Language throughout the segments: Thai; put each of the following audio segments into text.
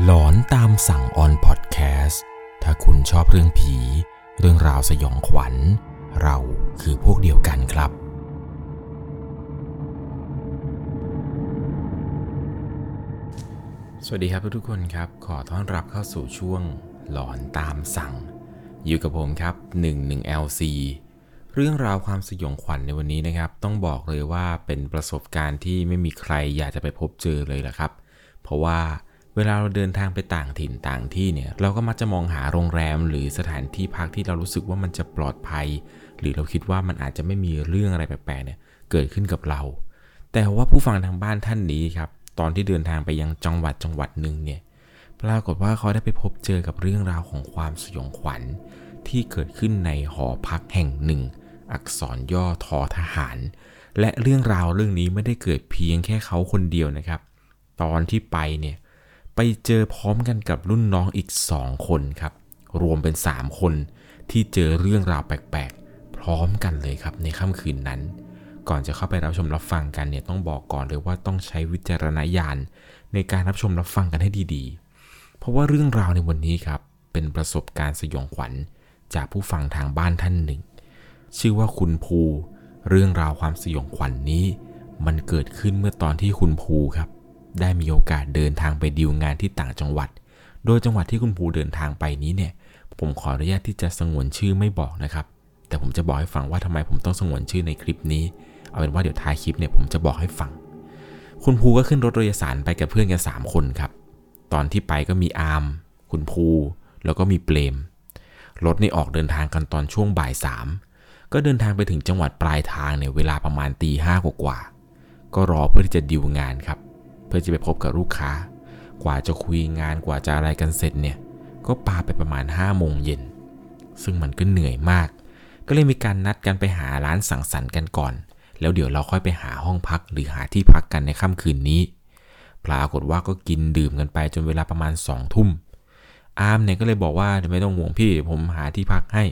หลอนตามสั่งออนพอดแคสต์ถ้าคุณชอบเรื่องผี เรื่องราวสยองขวัญ เราคือพวกเดียวกันครับ สวัสดีครับทุกคนครับ ขอต้อนรับเข้าสู่ช่วงหลอนตามสั่ง อยู่กับผมครับ 11LC เรื่องราวความสยองขวัญในวันนี้นะครับ ต้องบอกเลยว่าเป็นประสบการณ์ที่ไม่มีใครอยากจะไปพบเจอเลยละครับ เพราะว่า เวลาเราเดินทางไปต่างถิ่นต่างที่เนี่ย เราก็มักจะมองหาโรงแรมหรือสถานที่พักที่เรารู้สึกว่ามันจะปลอดภัย หรือเราคิดว่ามันอาจจะไม่มีเรื่องอะไรแปลกๆเนี่ยเกิดขึ้นกับเรา แต่ว่าผู้ฟังทางบ้านท่านนี้ครับตอนที่เดินทางไปยังจังหวัดจังหวัดหนึ่งเนี่ยปรากฏว่าเขาได้ไปพบเจอกับเรื่องราวของความสยองขวัญ ที่เกิดขึ้นในหอพักแห่งหนึ่ง อักษรย่อทอทหาร และเรื่องราวเรื่องนี้ไม่ได้เกิดเพียงแค่เขาคนเดียวนะครับ ตอนที่ไปเนี่ย ไปเจอพร้อมกันกับรุ่นน้องอีก 2 คนครับ รวมเป็น 3 คนที่เจอเรื่องราวแปลกๆ พร้อมกันเลยครับในค่ำคืนนั้น ก่อนจะเข้าไปรับชมรับฟังกันเนี่ยต้องบอกก่อนเลยว่าต้องใช้วิจารณญาณในการรับชมรับฟังกันให้ดีๆ เพราะว่าเรื่องราวในวันนี้ครับเป็นประสบการณ์สยองขวัญจากผู้ฟังทางบ้านท่านหนึ่ง ชื่อว่าคุณภู เรื่องราวความสยองขวัญนนี้ มันเกิดขึ้นเมื่อตอนที่คุณภูครับ ได้มีโอกาสเดินทางไปดีลงานที่ต่างจังหวัด โดยจังหวัดที่คุณภูเดินทางไปนี้เนี่ย ผมขออนุญาตที่จะสงวนชื่อไม่บอกนะครับ แต่ผมจะบอกให้ฟังว่าทำไมผมต้องสงวนชื่อในคลิปนี้ เอาเป็นว่าเดี๋ยวท้ายคลิปเนี่ยผมจะบอกให้ฟัง คุณภูก็ขึ้นรถโดยสารไปกับเพื่อนกัน 3 คนครับ ตอนที่ไปก็มีอาร์ม คุณภู แล้วก็มีเปลม รถนี่ออกเดินทางกันตอนช่วงบ่ายสามก็เดินทางไปถึงจังหวัดปลายทางเนี่ยเวลาประมาณตีห้ากว่าก็รอเพื่อที่จะดิวงานครับ พื่อจะไปพบกับลูกค้า กว่าจะคุยงานกว่าจะอะไรกันเสร็จเนี่ย ก็ปาไปประมาณ5โมงเย็น ซึ่งมันก็เหนื่อยมาก ก็เลยมีการนัดกันไปหาร้านสังสรรค์กันก่อน แล้วเดี๋ยวเราค่อยไปหาห้องพักหรือหาที่พักกันในค่ำคืนนี้ปรากฏว่าก็กินดื่มกันไปจนเวลาประมาณสองทุ่ม อาร์มเนี่ยก็เลยบอกว่าไม่ต้องห่วงพี่ผมหาที่พักให้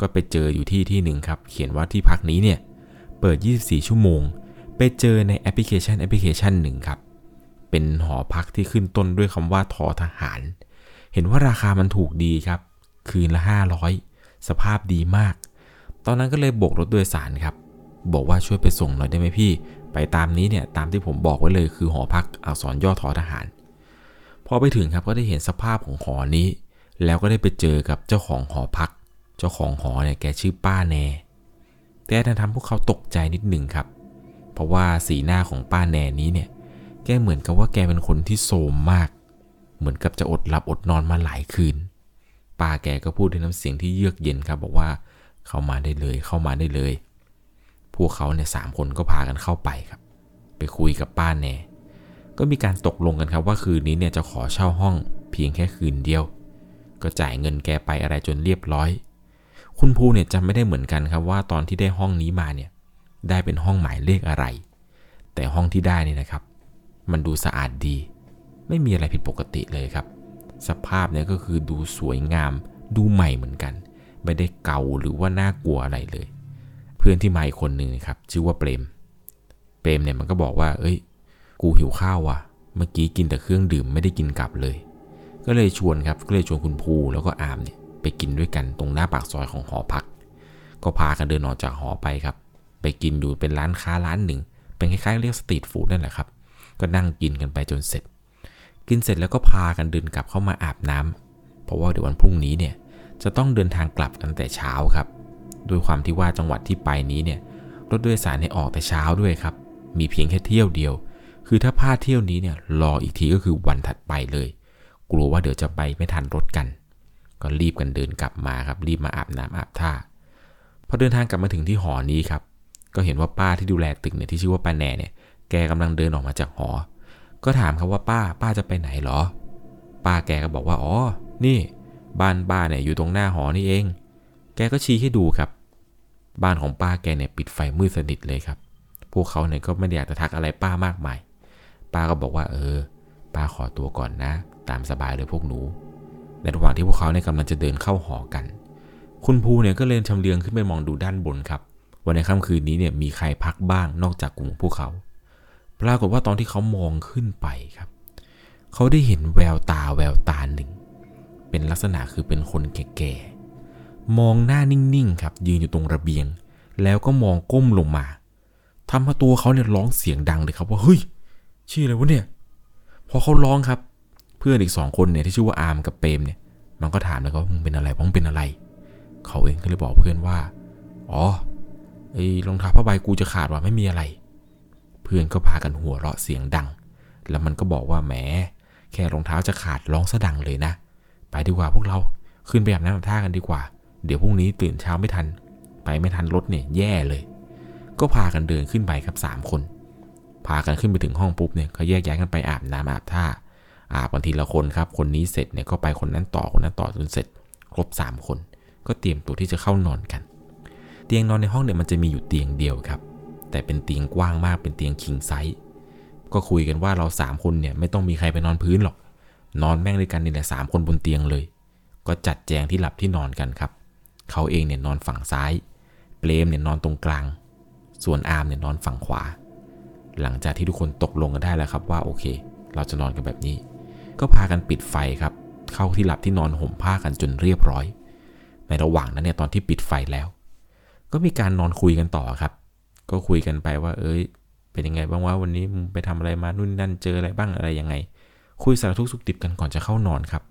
ก็ไปเจออยู่ที่ที่หนึ่งครับ เขียนว่าที่พักนี้เนี่ย เปิด 24 ชั่วโมง ไปเจอในแอปพลิเคชันแอปพลิเคชันหนึ่งครับ เป็นหอพักที่ขึ้นต้นด้วยคำว่าท ทหาร เห็นว่าราคามันถูกดีครับ คืนละ 500 สภาพดีมาก ตอนนั้นก็เลยโบกรถโดยสารครับ บอกว่าช่วยไปส่งหน่อยได้ไหมพี่ ไปตามนี้เนี่ยตามที่ผมบอกไว้เลยคือหอพักอักษรย่อทอทหาร พอไปถึงครับก็ได้เห็นสภาพของหอนี้ แล้วก็ได้ไปเจอกับเจ้าของหอพัก เจ้าของหอเนี่ยแกชื่อป้าแนแต่ทำพวกเขาตกใจนิดหนึ่งครับ เพราะว่าสีหน้าของป้าแนนี้เนี่ย แกเหมือนกับว่าแกเป็นคนที่โสมมาก เหมือนกับจะอดหลับอดนอนมาหลายคืน ป้าแกก็พูดด้วยน้ำเสียงที่เยือกเย็นครับบอกว่าเข้ามาได้เลยเข้ามาได้เลย พวกเขาเนี่ยสามคนก็พากันเข้าไปครับ ไปคุยกับป้าแน่ก็มีการตกลงกันครับว่าคืนนี้เนี่ยจะขอเช่าห้อง เพียงแค่คืนเดียว ก็จ่ายเงินแกไปอะไรจนเรียบร้อย คุณภูเนี่ยจำไม่ได้เหมือนกันครับว่าตอนที่ได้ห้องนี้มาเนี่ยได้เป็นห้องหมายเลขอะไร แต่ห้องที่ได้นี่นะครับ มันดูสะอาดดี ไม่มีอะไรผิดปกติเลยครับ สภาพเนี่ยก็คือดูสวยงาม ดูใหม่เหมือนกัน ไม่ได้เก่าหรือว่าน่ากลัวอะไรเลย เพื่อนที่มาอีกคนหนึ่งครับ ชื่อว่าเปรม เปรมเนี่ยมันก็บอกว่า เอ้ย กูหิวข้าวว่ะ เมื่อกี้กินแต่เครื่องดื่มไม่ได้กินกลับเลย ก็เลยชวนครับก็เลยชวนคุณภูแล้วก็อามเนี่ยไปกินด้วยกันตรงหน้าปากซอยของหอพัก ก็พากันเดินออกจากหอไปครับ ไปกินอยู่เป็นร้านค้าร้านหนึ่ง เป็นคล้ายๆเรียกสตรีทฟู้ดนั่นแหละครับ ก็นั่งกินกันไปจนเสร็จ กินเสร็จแล้วก็พากันเดินกลับเข้ามาอาบน้ำเพราะว่าเดี๋ยววันพรุ่งนี้เนี่ยจะต้องเดินทางกลับกันแต่เช้าครับด้วยความที่ว่าจังหวัดที่ไปนี้เนี่ยรถโดยสารเนี่ยออกแต่เช้าด้วยครับ มีเพียงแค่เที่ยวเดียว คือถ้าพลาดเที่ยวนี้เนี่ยรออีกทีก็คือวันถัดไปเลย กลัวว่าเดี๋ยวจะไปไม่ทันรถกัน ก็รีบกันเดินกลับมาครับ รีบมาอาบน้ำอาบท่าพอเดินทางกลับมาถึงที่หอนี้ครับ ก็เห็นว่าป้าที่ดูแลตึกเนี่ยที่ชื่อว่าป้าแหน่เนี่ย แกกำลังเดินออกมาจากหอ ก็ถามเขาว่าป้า ป้าจะไปไหนหรอ ป้าแกก็บอกว่าอ๋อ นี่บ้านป้าเนี่ยอยู่ตรงหน้าหอนี่เอง แกก็ชี้ให้ดูครับ บ้านของป้าแกเนี่ยปิดไฟมืดสนิทเลยครับ พวกเขาเนี่ยก็ไม่ได้อยากจะทักอะไรป้ามากมาย ป้าก็บอกว่าเออ ป้าขอตัวก่อนนะ ตามสบายเลยพวกหนู ในระหว่างที่พวกเขาเนี่ยกำลังจะเดินเข้าหอกัน คุณภูเนี่ยก็เลยชำเลืองขึ้นไปมองดูด้านบนครับ ว่าในค่ำคืนนี้เนี่ยมีใครพักบ้างนอกจากกลุ่มพวกเขา ปรากฏว่าตอนที่เขามองขึ้นไปครับ เขาได้เห็นแววตาแววตาหนึ่ง เป็นลักษณะคือเป็นคนแก่ๆ มองหน้านิ่งๆครับ ยืนอยู่ตรงระเบียง แล้วก็มองก้มลงมาทำให้ตัวเขาเนี่ยร้องเสียงดังเลยครับว่าเฮ้ยชื่ออะไรวะเนี่ย พอเขาร้องครับ เพื่อนอีกสองคนเนี่ยที่ชื่อว่าอาร์มกับเปรมเนี่ย มันก็ถามเลยว่ามึงเป็นอะไรมึงเป็นอะไร เขาเองก็เลยบอกเพื่อนว่า อ๋อไอ้รองเท้าผ้าใบกูจะขาดว่ะไม่มีอะไร เพื่อนก็พากันหัวเราะเสียงดัง แล้วมันก็บอกว่าแหม แค่รองเท้าจะขาดร้องซะดังเลยนะ ไปดีกว่าพวกเราขึ้นไปอาบน้ำอาบท่ากันดีกว่า เดี๋ยวพรุ่งนี้ตื่นเช้าไม่ทัน ไปไม่ทันรถเนี่ยแย่เลย ก็พากันเดินขึ้นไปครับสามคน พากันขึ้นไปถึงห้องปุ๊บเนี่ยก็แยกย้ายกันไปอาบน้ำอาบท่า อาบกันทีละคนครับ คนนี้เสร็จเนี่ยก็ไปคนนั้นต่อคนนั้นต่อจนเสร็จ ครบ 3 คน ก็เตรียมตัวที่จะเข้านอนกัน เตียงนอนในห้องเนี่ยมันจะมีอยู่เตียงเดียวครับ แต่เป็นเตียงกว้างมากเป็นเตียงคิงไซส์ก็คุยกันว่าเราสามคนเนี่ยไม่ต้องมีใครไปนอนพื้นหรอก นอนแม่งด้วยกันนี่แหละสามคนบนเตียงเลย ก็จัดแจงที่หลับที่นอนกันครับ เขาเองเนี่ยนอนฝั่งซ้าย เปรมเนี่ยนอนตรงกลาง ส่วนอาร์มเนี่ยนอนฝั่งขวา หลังจากที่ทุกคนตกลงกันได้แล้วครับว่าโอเค เราจะนอนกันแบบนี้ ก็พากันปิดไฟครับ เข้าที่หลับที่นอนห่มผ้ากันจนเรียบร้อย ในระหว่างนั้นเนี่ยตอนที่ปิดไฟแล้ว ก็มีการนอนคุยกันต่อครับ ก็คุยกันไปว่า เอ้ย เป็นยังไงบ้างว่าวันนี้มึงไปทำอะไรมานู่นนั่นเจออะไรบ้างอะไรยังไง คุยสารทุกสุขดิบกันก่อนจะเข้านอนครับ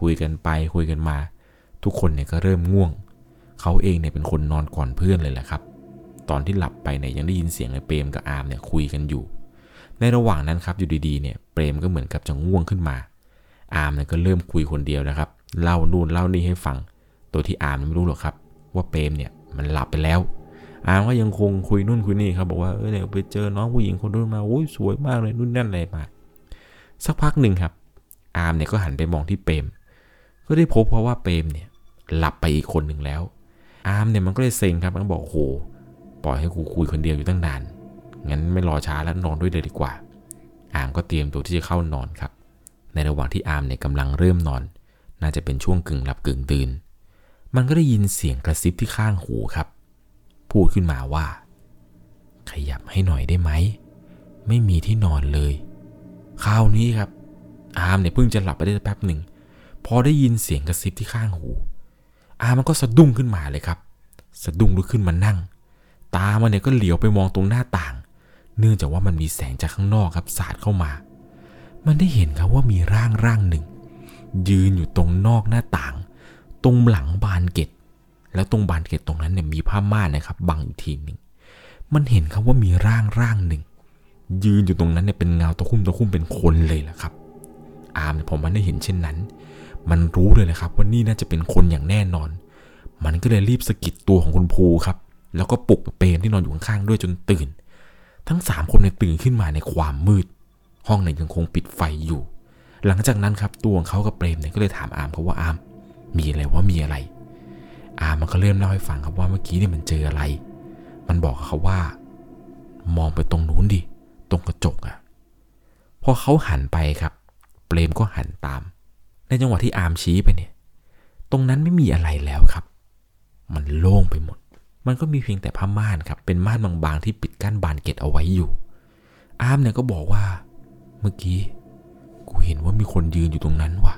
คุยกันไปคุยกันมา ทุกคนเนี่ยก็เริ่มง่วง เขาเองเนี่ยเป็นคนนอนก่อนเพื่อนเลยแหละครับ ตอนที่หลับไปเนี่ยยังได้ยินเสียงไอ้เปรมกับอาร์มเนี่ยคุยกันอยู่ ในระหว่างนั้นครับอยู่ดีๆเนี่ยเปรมก็เหมือนกับจะง่วงขึ้นมา อาร์มเนี่ยก็เริ่มคุยคนเดียวนะครับ เล่านู่นเล่านี่ให้ฟังโดยที่อาร์มไม่รู้หรอกครับ ว่าเปรมเนี่ยมันหลับไปแล้ว อาร์มก็ยังคงคุยนู่นคุยนี่ครับบอกว่าเออเนี่ยไปเจอน้องผู้หญิงคนนู้นมาโอ้ยสวยมากเลยนู่นนั่นอะไรมาสักพักหนึ่งครับ อาร์มเนี่ยก็หันไปมองที่เปมก็ได้พบเพราะว่าเปมเนี่ยหลับไปอีกคนหนึ่งแล้ว อาร์มเนี่ยมันก็เลยเซ็งครับมันบอกโอ้โหปล่อยให้กูคุยคนเดียวอยู่ตั้งนานงั้นไม่รอช้าแล้วนอนด้วยเลยดีกว่า อาร์มก็เตรียมตัวที่จะเข้านอนครับ ในระหว่างที่อาร์มเนี่ยกำลังเริ่มนอน น่าจะเป็นช่วงกึ่งหลับกึ่งตื่น มันก็ได้ยินเสียงกระซิบที่ข้างหูครับ พูดขึ้นมาว่า ขยับให้หน่อยได้ไหม ไม่มีที่นอนเลยคราวนี้ครับ อาร์มเนี่ยเพิ่งจะหลับไปได้แป๊บหนึ่ง พอได้ยินเสียงกระซิบที่ข้างหู อาร์มมันก็สะดุ้งขึ้นมาเลยครับ สะดุ้งลุกขึ้นมานั่ง ตามันเนี่ยก็เหลียวไปมองตรงหน้าต่าง เนื่องจากว่ามันมีแสงจากข้างนอกครับสาดเข้ามา มันได้เห็นครับว่ามีร่างร่างหนึ่ง ยืนอยู่ตรงนอกหน้าต่าง ตรงหลังบานเกต แล้วตรงบานเกตตรงนั้นเนี่ยมีผ้าม่านนะครับบังอีกทีหนึ่งมันเห็นครับว่ามีร่างร่างหนึ่ง ยืนอยู่ตรงนั้นเนี่ยเป็นเงาตะคุ่มตะคุ่มเป็นคนเลยแหละครับ อาร์มเนี่ยพอมันได้เห็นเช่นนั้น มันรู้เลยนะครับว่านี่น่าจะเป็นคนอย่างแน่นอน มันก็เลยรีบสะกิดตัวของคุณภูครับ แล้วก็ปลุกเปรมที่นอนอยู่ข้างๆด้วยจนตื่น ทั้งสามคนเนี่ยตื่นขึ้นมาในความมืด ห้องเนี่ยยังคงปิดไฟอยู่ หลังจากนั้นครับตัวของเขากับเปรมเนี่ยก็เลยถามอาร์มเขาว่าอาร์มมีอะไรว่ามีอะไร อามันก็เริ่มเล่าให้ฟังครับว่าเมื่อกี้เนี่ยมันเจออะไร มันบอกกับเขาว่า มองไปตรงนู้นดิ ตรงกระจกอะพอเขาหันไปครับ เปรมก็หันตาม ในจังหวะที่อาร์มชี้ไปเนี่ย ตรงนั้นไม่มีอะไรแล้วครับ มันโล่งไปหมด มันก็มีเพียงแต่ผ้าม่านครับ เป็นม่านบางๆที่ปิดกั้นบานเกตเอาไว้อยู่ อาร์มเนี่ยก็บอกว่า เมื่อกี้ กูเห็นว่ามีคนยืนอยู่ตรงนั้นว่ะ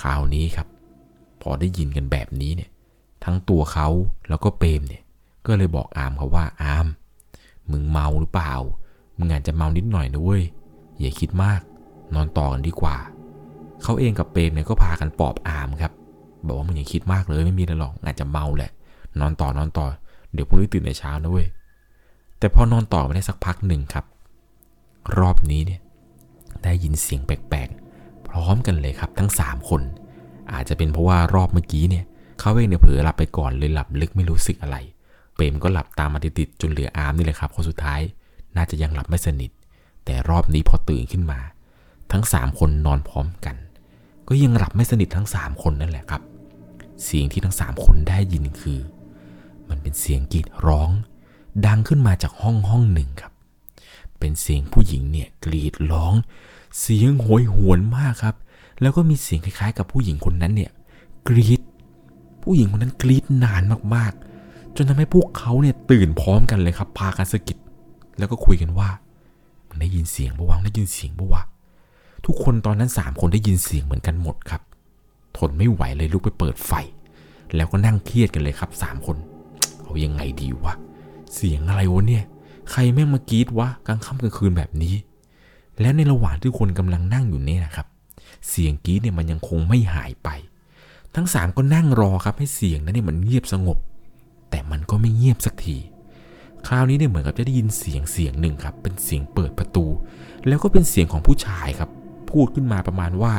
คราวนี้ครับ พอได้ยินกันแบบนี้เนี่ย ทั้งตัวเขาแล้วก็เปรมเนี่ย ก็เลยบอกอาร์มเขาว่าอาร์มมึงเมาหรือเปล่า มึงอาจจะเมานิดหน่อยนะเว้ย อย่าคิดมาก นอนต่อกันดีกว่า เขาเองกับเปรมเนี่ยก็พากันปลอบอาร์มครับ บอกว่ามึงอย่าคิดมากเลยไม่มีอะไรหรอก อาจจะเมาแหละ นอนต่อนอนต่อ เดี๋ยวพรุ่งนี้ตื่นแต่เช้านะเว้ย แต่พอนอนต่อไปได้สักพักหนึ่งครับ รอบนี้เนี่ย ได้ยินเสียงแปลกๆ พร้อมกันเลยครับทั้ง 3 คน อาจจะเป็นเพราะว่ารอบเมื่อกี้เนี่ย เขาเองเนี่ยเผลอหลับไปก่อนเลยหลับลึกไม่รู้สึกอะไร เปรมก็หลับตามมาติดๆจนเหลืออาร์มนี่แหละครับคนสุดท้าย น่าจะยังหลับไม่สนิท แต่รอบนี้พอตื่นขึ้นมา ทั้ง 3 คนนอนพร้อมกัน ก็ยังหลับไม่สนิททั้ง 3 คนนั่นแหละครับ เสียงที่ทั้ง 3 คนได้ยินคือ มันเป็นเสียงกรีดร้อง ดังขึ้นมาจากห้องห้องหนึ่งครับ เป็นเสียงผู้หญิงเนี่ยกรีดร้อง เสียงโหยหวนมากครับ แล้วก็มีเสียงคล้ายๆ กับผู้หญิงคนนั้นเนี่ยกรีด ผู้หญิงคนนั้นกรีดนานมากๆ จนทำให้พวกเขาเนี่ยตื่นพร้อมกันเลยครับ พากันสะกิดแล้วก็คุยกันว่า มันได้ยินเสียงปะวะได้ยินเสียงปะวะทุกคนตอนนั้นสามคนได้ยินเสียงเหมือนกันหมดครับ ทนไม่ไหวเลยลุกไปเปิดไฟ แล้วก็นั่งเครียดกันเลยครับสามคนเอายังไงดีวะเสียงอะไรวะเนี่ย ใครแม่งมากรีดวะกลางค่ำกลางคืนแบบนี้ แล้วในระหว่างที่คนกำลังนั่งอยู่เนี่ยนะครับ เสียงกรีดเนี่ยมันยังคงไม่หายไป ทั้งสามก็นั่งรอครับให้เสียงนั้นเนี่ยมันเงียบสงบ แต่มันก็ไม่เงียบสักทีคราวนี้เนี่ยเหมือนกับจะได้ยินเสียงเสียงหนึ่งครับ เป็นเสียงเปิดประตู แล้วก็เป็นเสียงของผู้ชายครับ พูดขึ้นมาประมาณว่า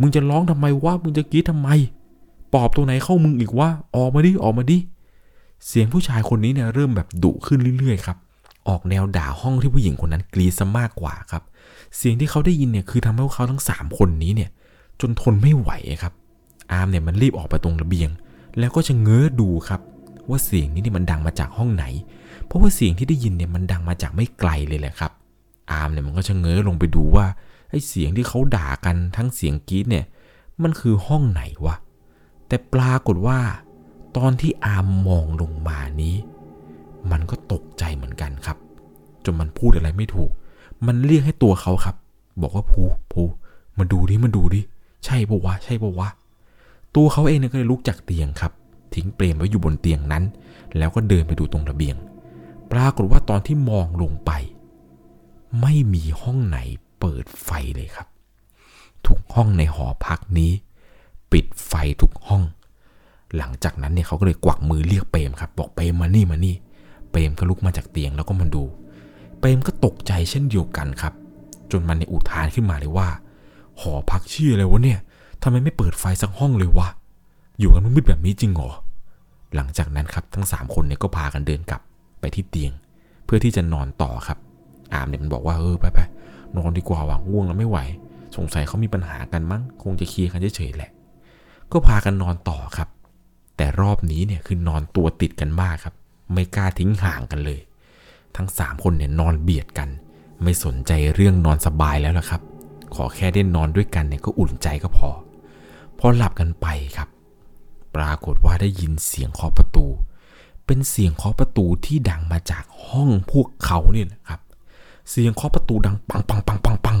มึงจะร้องทำไมวะมึงจะกรีดทำไม ปอบตัวไหนเข้ามึงอีกวะออกมาดิออกมาดิเสียงผู้ชายคนนี้เนี่ยเริ่มแบบดุขึ้นเรื่อยๆครับออกแนวด่าห้องที่ผู้หญิงคนนั้นกรีดซะมากกว่าครับ เสียงที่เขาได้ยินเนี่ยคือทำให้พวกเขาทั้งสามคนนี้เนี่ย จนทนไม่ไหวครับ อาร์มเนี่ยมันรีบออกไปตรงระเบียง แล้วก็จะเง้อดูครับ ว่าเสียงนี้เนี่ยมันดังมาจากห้องไหน เพราะว่าเสียงที่ได้ยินเนี่ยมันดังมาจากไม่ไกลเลยแหละครับ อาร์มเนี่ยมันก็จะเง้อลงไปดูว่าไอ้เสียงที่เขาด่ากันทั้งเสียงกรี๊ดเนี่ย มันคือห้องไหนวะ แต่ปรากฏว่า ตอนที่อาร์มมองลงมานี้ มันก็ตกใจเหมือนกันครับ จนมันพูดอะไรไม่ถูก มันเรียกให้ตัวเขาครับ บอกว่าภูภูมาดูดิมาดูดิ ใช่ปะวะ ใช่ปะวะ ตัวเขาเองเนี่ยก็เลยลุกจากเตียงครับ ทิ้งเปรมไว้อยู่บนเตียงนั้น แล้วก็เดินไปดูตรงระเบียง ปรากฏว่าตอนที่มองลงไป ไม่มีห้องไหนเปิดไฟเลยครับ ทุกห้องในหอพักนี้ ปิดไฟทุกห้อง หลังจากนั้นเนี่ยเขาก็เลยกวักมือเรียกเปรมครับ บอกเปรมมานี่มานี่ เปรมก็ลุกมาจากเตียงแล้วก็มาดู เปรมก็ตกใจเช่นเดียวกันครับ จนมันในอุทานขึ้นมาเลยว่า หอพักชื่ออะไรวะเนี่ย ทำไมไม่เปิดไฟสักห้องเลยวะ อยู่กันมืดๆแบบนี้จริงเหรอ หลังจากนั้นครับทั้งสามคนเนี่ยก็พากันเดินกลับไปที่เตียง เพื่อที่จะนอนต่อครับ อามเนี่ยมันบอกว่าเออไปไปนอนดีกว่าว่ะง่วงแล้วไม่ไหว สงสัยเขามีปัญหากันมั้ง คงจะเคลียร์กันเฉยๆแหละ ก็พากันนอนต่อครับ แต่รอบนี้เนี่ยคือนอนตัวติดกันมากครับ ไม่กล้าทิ้งห่างกันเลย ทั้งสามคนเนี่ยนอนเบียดกัน ไม่สนใจเรื่องนอนสบายแล้วล่ะครับ ขอแค่ได้นอนด้วยกันเนี่ยก็อุ่นใจก็พอ พอหลับกันไปครับ ปรากฏว่าได้ยินเสียงเคาะประตู เป็นเสียงเคาะประตูที่ดังมาจากห้องพวกเขาเนี่ยนะครับ เสียงเคาะประตูดังปังปังปังปังปัง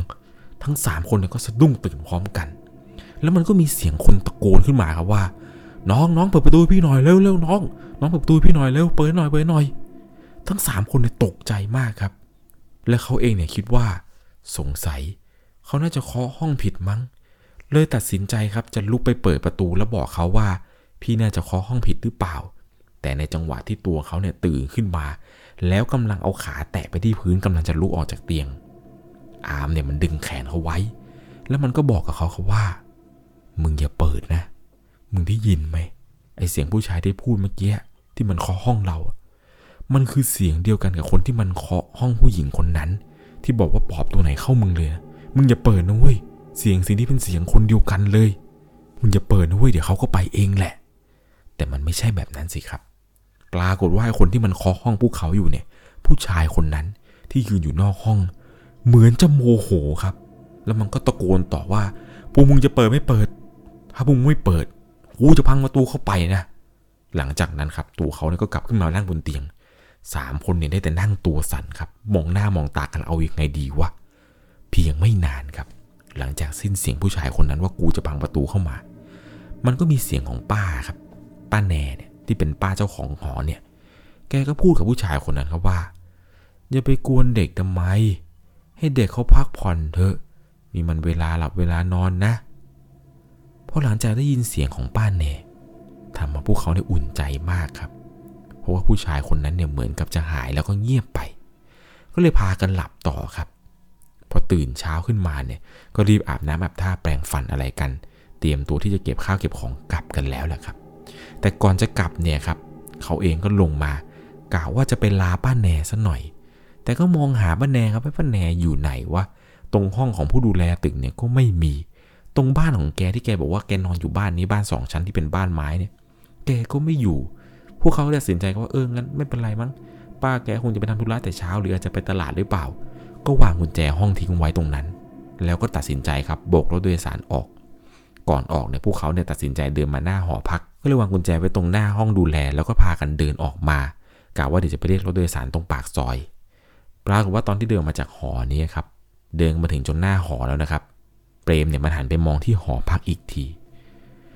ทั้งสามคนเนี่ยก็สะดุ้งตื่นพร้อมกัน แล้วมันก็มีเสียงคนตะโกนขึ้นมาครับว่า น้องน้องเปิดประตูพี่หน่อยเร็วเร็วน้อง น้องเปิดประตูพี่หน่อยเร็วเปิดหน่อยเปิดหน่อย ทั้งสามคนเนี่ยตกใจมากครับ และเขาเองเนี่ยคิดว่า สงสัย เขาน่าจะเคาะห้องผิดมั้ง เลยตัดสินใจครับจะลุกไปเปิดประตูแล้วบอกเขาว่า พี่น่าจะเคาะห้องผิดหรือเปล่า แต่ในจังหวะที่ตัวเขาเนี่ยตื่นขึ้นมา แล้วกำลังเอาขาแตะไปที่พื้นกำลังจะลุกออกจากเตียง อาร์มเนี่ยมันดึงแขนเขาไว้ แล้วมันก็บอกกับเขาครับว่า มึงอย่าเปิดนะ มึงได้ยินไหมไอเสียงผู้ชายที่พูดเมื่อกี้ที่มันเคาะห้องเรา มันคือเสียงเดียวกันกับคนที่มันเคาะห้องผู้หญิงคนนั้น ที่บอกว่าปอบตัวไหนเข้ามึงเลยนะมึงอย่าเปิดนะเว้ย เสียงสิ่งที่เป็นเสียงคนเดียวกันเลย มึงอย่าเปิดนะเว้ยเดี๋ยวเขาก็ไปเองแหละ แต่มันไม่ใช่แบบนั้นสิครับ ปรากฏว่าคนที่มันเคาะห้องพวกเขาอยู่เนี่ย ผู้ชายคนนั้นที่ยืนอยู่นอกห้อง เหมือนจะโมโหครับ แล้วมันก็ตะโกนต่อว่าพวกมึงจะเปิดไม่เปิด ถ้าพวกมึงไม่เปิดกูจะพังประตูเข้าไปนะ หลังจากนั้นครับตัวเขาเนี่ยก็กลับขึ้นมานั่งบนเตียงสามคนเนี่ยได้แต่นั่งตัวสั่นครับ มองหน้ามองตากันเอาอย่างไงดีวะ เพียงไม่นานครับ หลังจากสิ้นเสียงผู้ชายคนนั้นว่ากูจะพังประตูเข้ามา มันก็มีเสียงของป้าครับ ป้าแนเนี่ยที่เป็นป้าเจ้าของหอเนี่ย แกก็พูดกับผู้ชายคนนั้นครับว่า อย่าไปกวนเด็กทำไม ให้เด็กเขาพักผ่อนเถอะนี่มันเวลาหลับเวลานอนนะ พอหลังจากได้ยินเสียงของป้าแนทำมาพวกเขาเนี่ยอุ่นใจมากครับ เพราะว่าผู้ชายคนนั้นเนี่ยเหมือนกับจะหายแล้วก็เงียบไป ก็เลยพากันหลับต่อครับ อตื่นเช้าขึ้นมาเนี่ย ก็รีบอาบน้ำอาบท่าแปรงฟันอะไรกัน เตรียมตัวที่จะเก็บข้าวเก็บของกลับกันแล้วแหละครับ แต่ก่อนจะกลับเนี่ยครับ เขาเองก็ลงมากะว่าจะไปลาป้าแนซะหน่อย แต่ก็มองหาป้าแนครับว่าป้าแนอยู่ไหนวะ ตรงห้องของผู้ดูแลตึกเนี่ยก็ไม่มี ตรงบ้านของแกที่แกบอกว่าแกนอนอยู่บ้านนี้บ้านสองชั้นที่เป็นบ้านไม้เนี่ย แกก็ไม่อยู่ พวกเขาเลยตัดสินใจว่าเอองั้นไม่เป็นไรมั้ง ป้าแกคงจะไปทำธุระแต่เช้าหรืออาจจะไปตลาดหรือเปล่า ก็วางกุญแจห้องทิ้งไว้ตรงนั้น แล้วก็ตัดสินใจครับโบกรถโดยสารออก ก่อนออกเนี่ยพวกเขาเนี่ยตัดสินใจเดินมาหน้าหอพัก ก็เลยวางกุญแจไว้ตรงหน้าห้องดูแล แล้วก็พากันเดินออกมากะว่าเดี๋ยวจะไปเรียกรถโดยสารตรงปากซอย ปรากฏว่าตอนที่เดินมาจากหอนี้ครับ เดินมาถึงจนหน้าหอแล้วนะครับ เปรมเนี่ยมันหันไปมองที่หอพักอีกที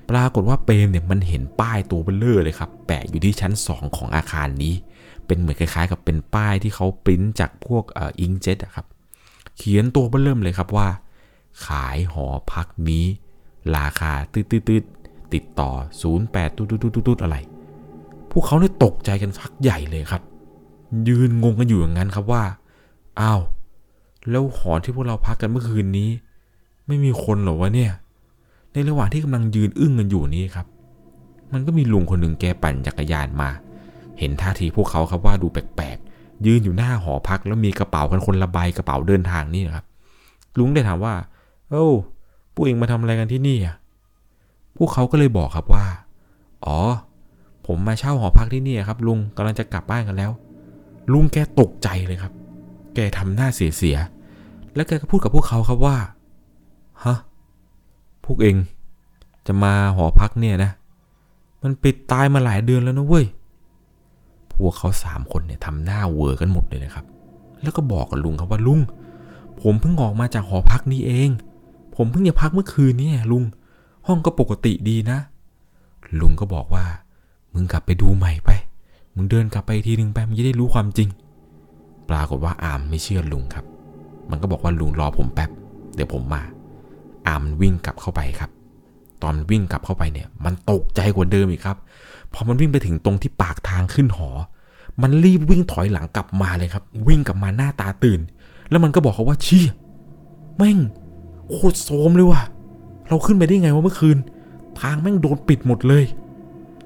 ปรากฏว่าเปรมเนี่ยมันเห็นป้ายตัวเบลเลอร์เลยครับ แปะอยู่ที่ชั้น 2 ของอาคารนี้ เป็นเหมือนคล้ายๆ กับเป็นป้ายที่เขาปริ้นจากพวกอิงเจ็ตครับ เขียนตัวเบลเริ่มเลยครับว่า ขายหอพักนี้ ราคาตืดๆติดต่อ 08ตุ๊ดๆๆอะไร พวกเขาเนี่ยตกใจกันพักใหญ่เลยครับ ยืนงงกันอยู่อย่างนั้นครับว่าอ้าวแล้วหอที่พวกเราพักกันเมื่อคืนนี้ ไม่มีคนเหรอวะเนี่ย ในระหว่างที่กำลังยืนอึ้งกันอยู่นี้ครับ มันก็มีลุงคนหนึ่งแกปั่นจักรยานมา เห็นท่าทีพวกเขาครับว่าดูแปลกๆ ยืนอยู่หน้าหอพักแล้วมีกระเป๋ากันคนละใบกระเป๋าเดินทางนี่นะครับ ลุงได้ถามว่า เอ้าพวกเองมาทำอะไรกันที่นี่อะ พวกเขาก็เลยบอกครับว่า อ๋อ ผมมาเช่าหอพักที่นี่ครับ ลุงกำลังจะกลับบ้านกันแล้ว ลุงแกตกใจเลยครับ แกทำหน้าเสียๆ แล้วแกก็พูดกับพวกเขาครับว่า ฮะ พวกเองจะมาหอพักเนี่ยนะ มันปิดตายมาหลายเดือนแล้วนะเว้ย พวกเขาสามคนเนี่ยทำหน้าเวอร์กันหมดเลยนะครับ แล้วก็บอกกับลุงครับว่าลุง ผมเพิ่งออกมาจากหอพักนี้เอง ผมเพิ่งจะพักเมื่อคืนนี้ลุง ห้องก็ปกติดีนะ ลุงก็บอกว่า มึงกลับไปดูใหม่ไป มึงเดินกลับไปทีนึงไปมึงจะได้รู้ความจริง ปรากฏว่าอามไม่เชื่อลุงครับ มันก็บอกว่าลุงรอผมแป๊บ เดี๋ยวผมมา อามมันวิ่งกลับเข้าไปครับ ตอนวิ่งกลับเข้าไปเนี่ย มันตกใจกว่าเดิมอีกครับ พอมันวิ่งไปถึงตรงที่ปากทางขึ้นหอ มันรีบวิ่งถอยหลังกลับมาเลยครับ วิ่งกลับมาหน้าตาตื่น แล้วมันก็บอกเขาว่าชี่ยแม่งโคตรโซมเลยว่ะ เราขึ้นไปได้ไงวะเมื่อคืน ทางแม่งโดนปิดหมดเลย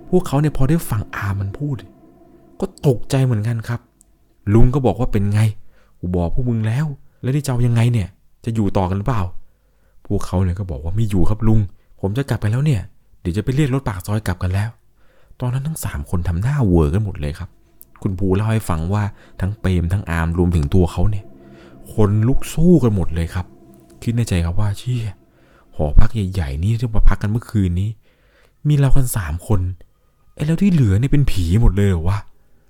พวกเขาเนี่ยพอได้ฟังอามันพูด ก็ตกใจเหมือนกันครับ ลุงก็บอกว่าเป็นไง กูบอกพวกมึงแล้ว แล้วนี่เจ้ายังไงเนี่ย จะอยู่ต่อกันหรือเปล่า พวกเขาเนี่ยก็บอกว่าไม่อยู่ครับลุง ผมจะกลับไปแล้วเนี่ย เดี๋ยวจะไปเรียกรถปากซอยกลับกันแล้ว ตอนนั้นทั้งสามคนทำหน้าเวอร์กันหมดเลยครับ คุณภูเล่าให้ฟังว่าทั้งเปรมทั้งอามรวมถึงตัวเขาเนี่ย คนลุกสู้กันหมดเลยครับ คิดในใจครับว่าเชี่ยหอพักใหญ่ๆนี่ที่มาพักกันเมื่อคืนนี้ มีเรากันสามคนไอ้แล้วที่เหลือเนี่ยเป็นผีหมดเลยเหรอวะ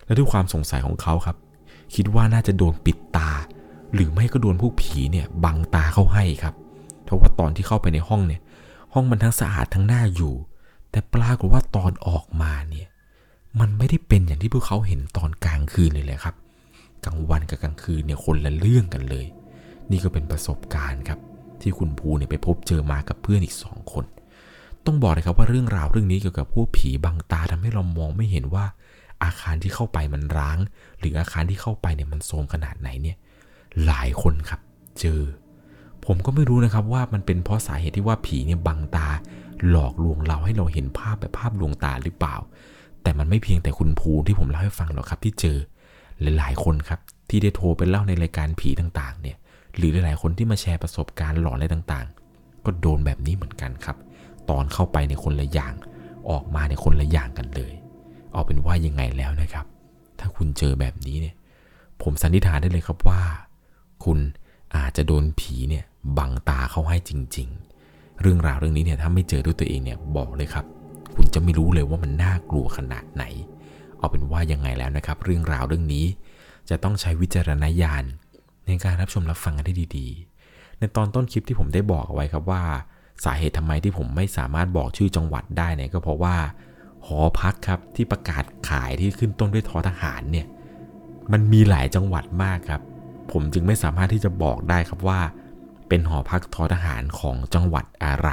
แล้วด้วยความสงสัยของเขาครับ คิดว่าน่าจะโดนปิดตา หรือไม่ก็โดนพวกผีเนี่ยบังตาเข้าให้ครับเพราะว่าตอนที่เข้าไปในห้องเนี่ย ห้องมันทั้งสะอาดทั้งน่าอยู่ แต่ปรากฏว่าตอนออกมาเนี่ยมันไม่ได้เป็นอย่างที่พวกเขาเห็นตอนกลางคืนเลยแหละครับกลางวันกับกลางคืนเนี่ยคนละเรื่องกันเลย นี่ก็เป็นประสบการณ์ครับ ที่คุณภูเนี่ยไปพบเจอมากับเพื่อนอีกสองคน ต้องบอกเลยครับว่าเรื่องราวเรื่องนี้เกี่ยวกับพวกผีบังตาทำให้เรามองไม่เห็นว่า อาคารที่เข้าไปมันร้าง หรืออาคารที่เข้าไปเนี่ยมันโทรมขนาดไหนเนี่ยหลายคนครับ เจอ ผมก็ไม่รู้นะครับว่ามันเป็นเพราะสาเหตุที่ว่าผีเนี่ยบังตา หลอกลวงเราให้เราเห็นภาพแบบภาพลวงตาหรือเปล่า แต่มันไม่เพียงแต่คุณภูที่ผมเล่าให้ฟังหรอกครับที่เจอหลายๆคนครับที่ได้โทรไปเล่าในรายการผีต่างๆ เนี่ยหรือหลายๆคนที่มาแชร์ประสบการณ์หลอนอะไรต่างๆ ก็โดนแบบนี้เหมือนกันครับ ตอนเข้าไปในคนละอย่าง ออกมาในคนละอย่างกันเลย เอาเป็นว่ายังไงแล้วนะครับ ถ้าคุณเจอแบบนี้เนี่ย ผมสันนิษฐานได้เลยครับว่า คุณอาจจะโดนผีเนี่ย บังตาเขาให้จริง ๆ เรื่องราวเรื่องนี้เนี่ยถ้าไม่เจอด้วยตัวเองเนี่ยบอกเลยครับ คุณจะไม่รู้เลยว่ามันน่ากลัวขนาดไหน เอาเป็นว่ายังไงแล้วนะครับ เรื่องราวเรื่องนี้ จะต้องใช้วิจารณญาณในการรับชมรับฟังกันให้ดี ๆ ในตอนต้นคลิปที่ผมได้บอกเอาไว้ครับว่า สาเหตุทำไมที่ผมไม่สามารถบอกชื่อจังหวัดได้เนี่ยก็เพราะว่าหอพักครับที่ประกาศขายที่ขึ้นต้นด้วยทอทหารเนี่ยมันมีหลายจังหวัดมากครับ ผมจึงไม่สามารถที่จะบอกได้ครับว่า เป็นหอพักทอทหารของจังหวัดอะไร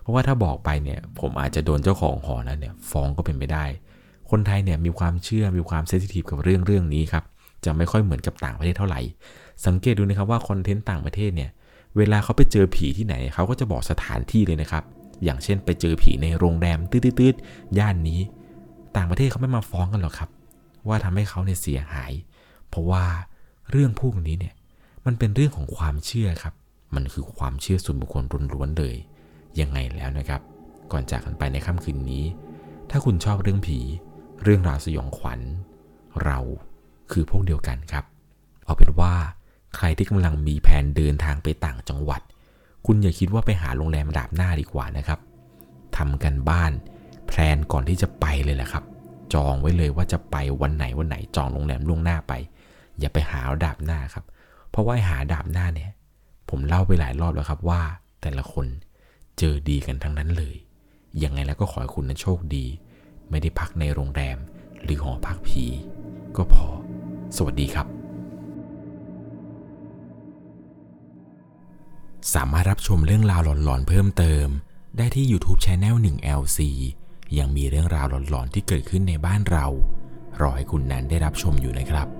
เพราะว่าถ้าบอกไปเนี่ยผมอาจจะโดนเจ้าของหอนั้นเนี่ยฟ้องก็เป็นไปได้ คนไทยเนี่ยมีความเชื่อมีความเซนซิทีฟกับเรื่องเรื่องนี้ครับจะไม่ค่อยเหมือนกับต่างประเทศเท่าไหร่ สังเกตดูนะครับว่าคอนเทนต์ต่างประเทศเนี่ยเวลาเขาไปเจอผีที่ไหนเขาก็จะบอกสถานที่เลยนะครับ อย่างเช่นไปเจอผีในโรงแรมตืดๆย่านนี้ ต่างประเทศเขาไม่มาฟ้องกันหรอกครับ ว่าทำให้เขาเนี่ยเสียหาย เพราะว่าเรื่องพวกนี้เนี่ยมันเป็นเรื่องของความเชื่อครับ มันคือความเชื่อส่วนบุคคลล้วนๆเลย ยังไงแล้วนะครับ ก่อนจากกันไปในค่ำคืนนี้ ถ้าคุณชอบเรื่องผี เรื่องราวสยองขวัญ เราคือพวกเดียวกันครับ เอาเป็นว่าใครที่กำลังมีแผนเดินทางไปต่างจังหวัด คุณอย่าคิดว่าไปหาโรงแรมดาบหน้าดีกว่านะครับทำกันบ้านแพลนก่อนที่จะไปเลยแหละครับ จองไว้เลยว่าจะไปวันไหนวันไหนจองโรงแรมล่วงหน้าไป อย่าไปหาดาบหน้าครับ เพราะว่าหาดาบหน้าเนี่ย ผมเล่าไปหลายรอบแล้วครับว่า แต่ละคนเจอดีกันทั้งนั้นเลย ยังไงแล้วก็ขอให้คุณนั้นโชคดี ไม่ได้พักในโรงแรม หรือหอพักผี ก็พอ สวัสดีครับ สามารถรับชมเรื่องราวหลอนๆเพิ่มเติม ได้ที่ YouTube Channel 1 LC ยังมีเรื่องราวหลอนๆที่เกิดขึ้นในบ้านเรา รอให้คุณนั้นได้รับชมอยู่นะครับ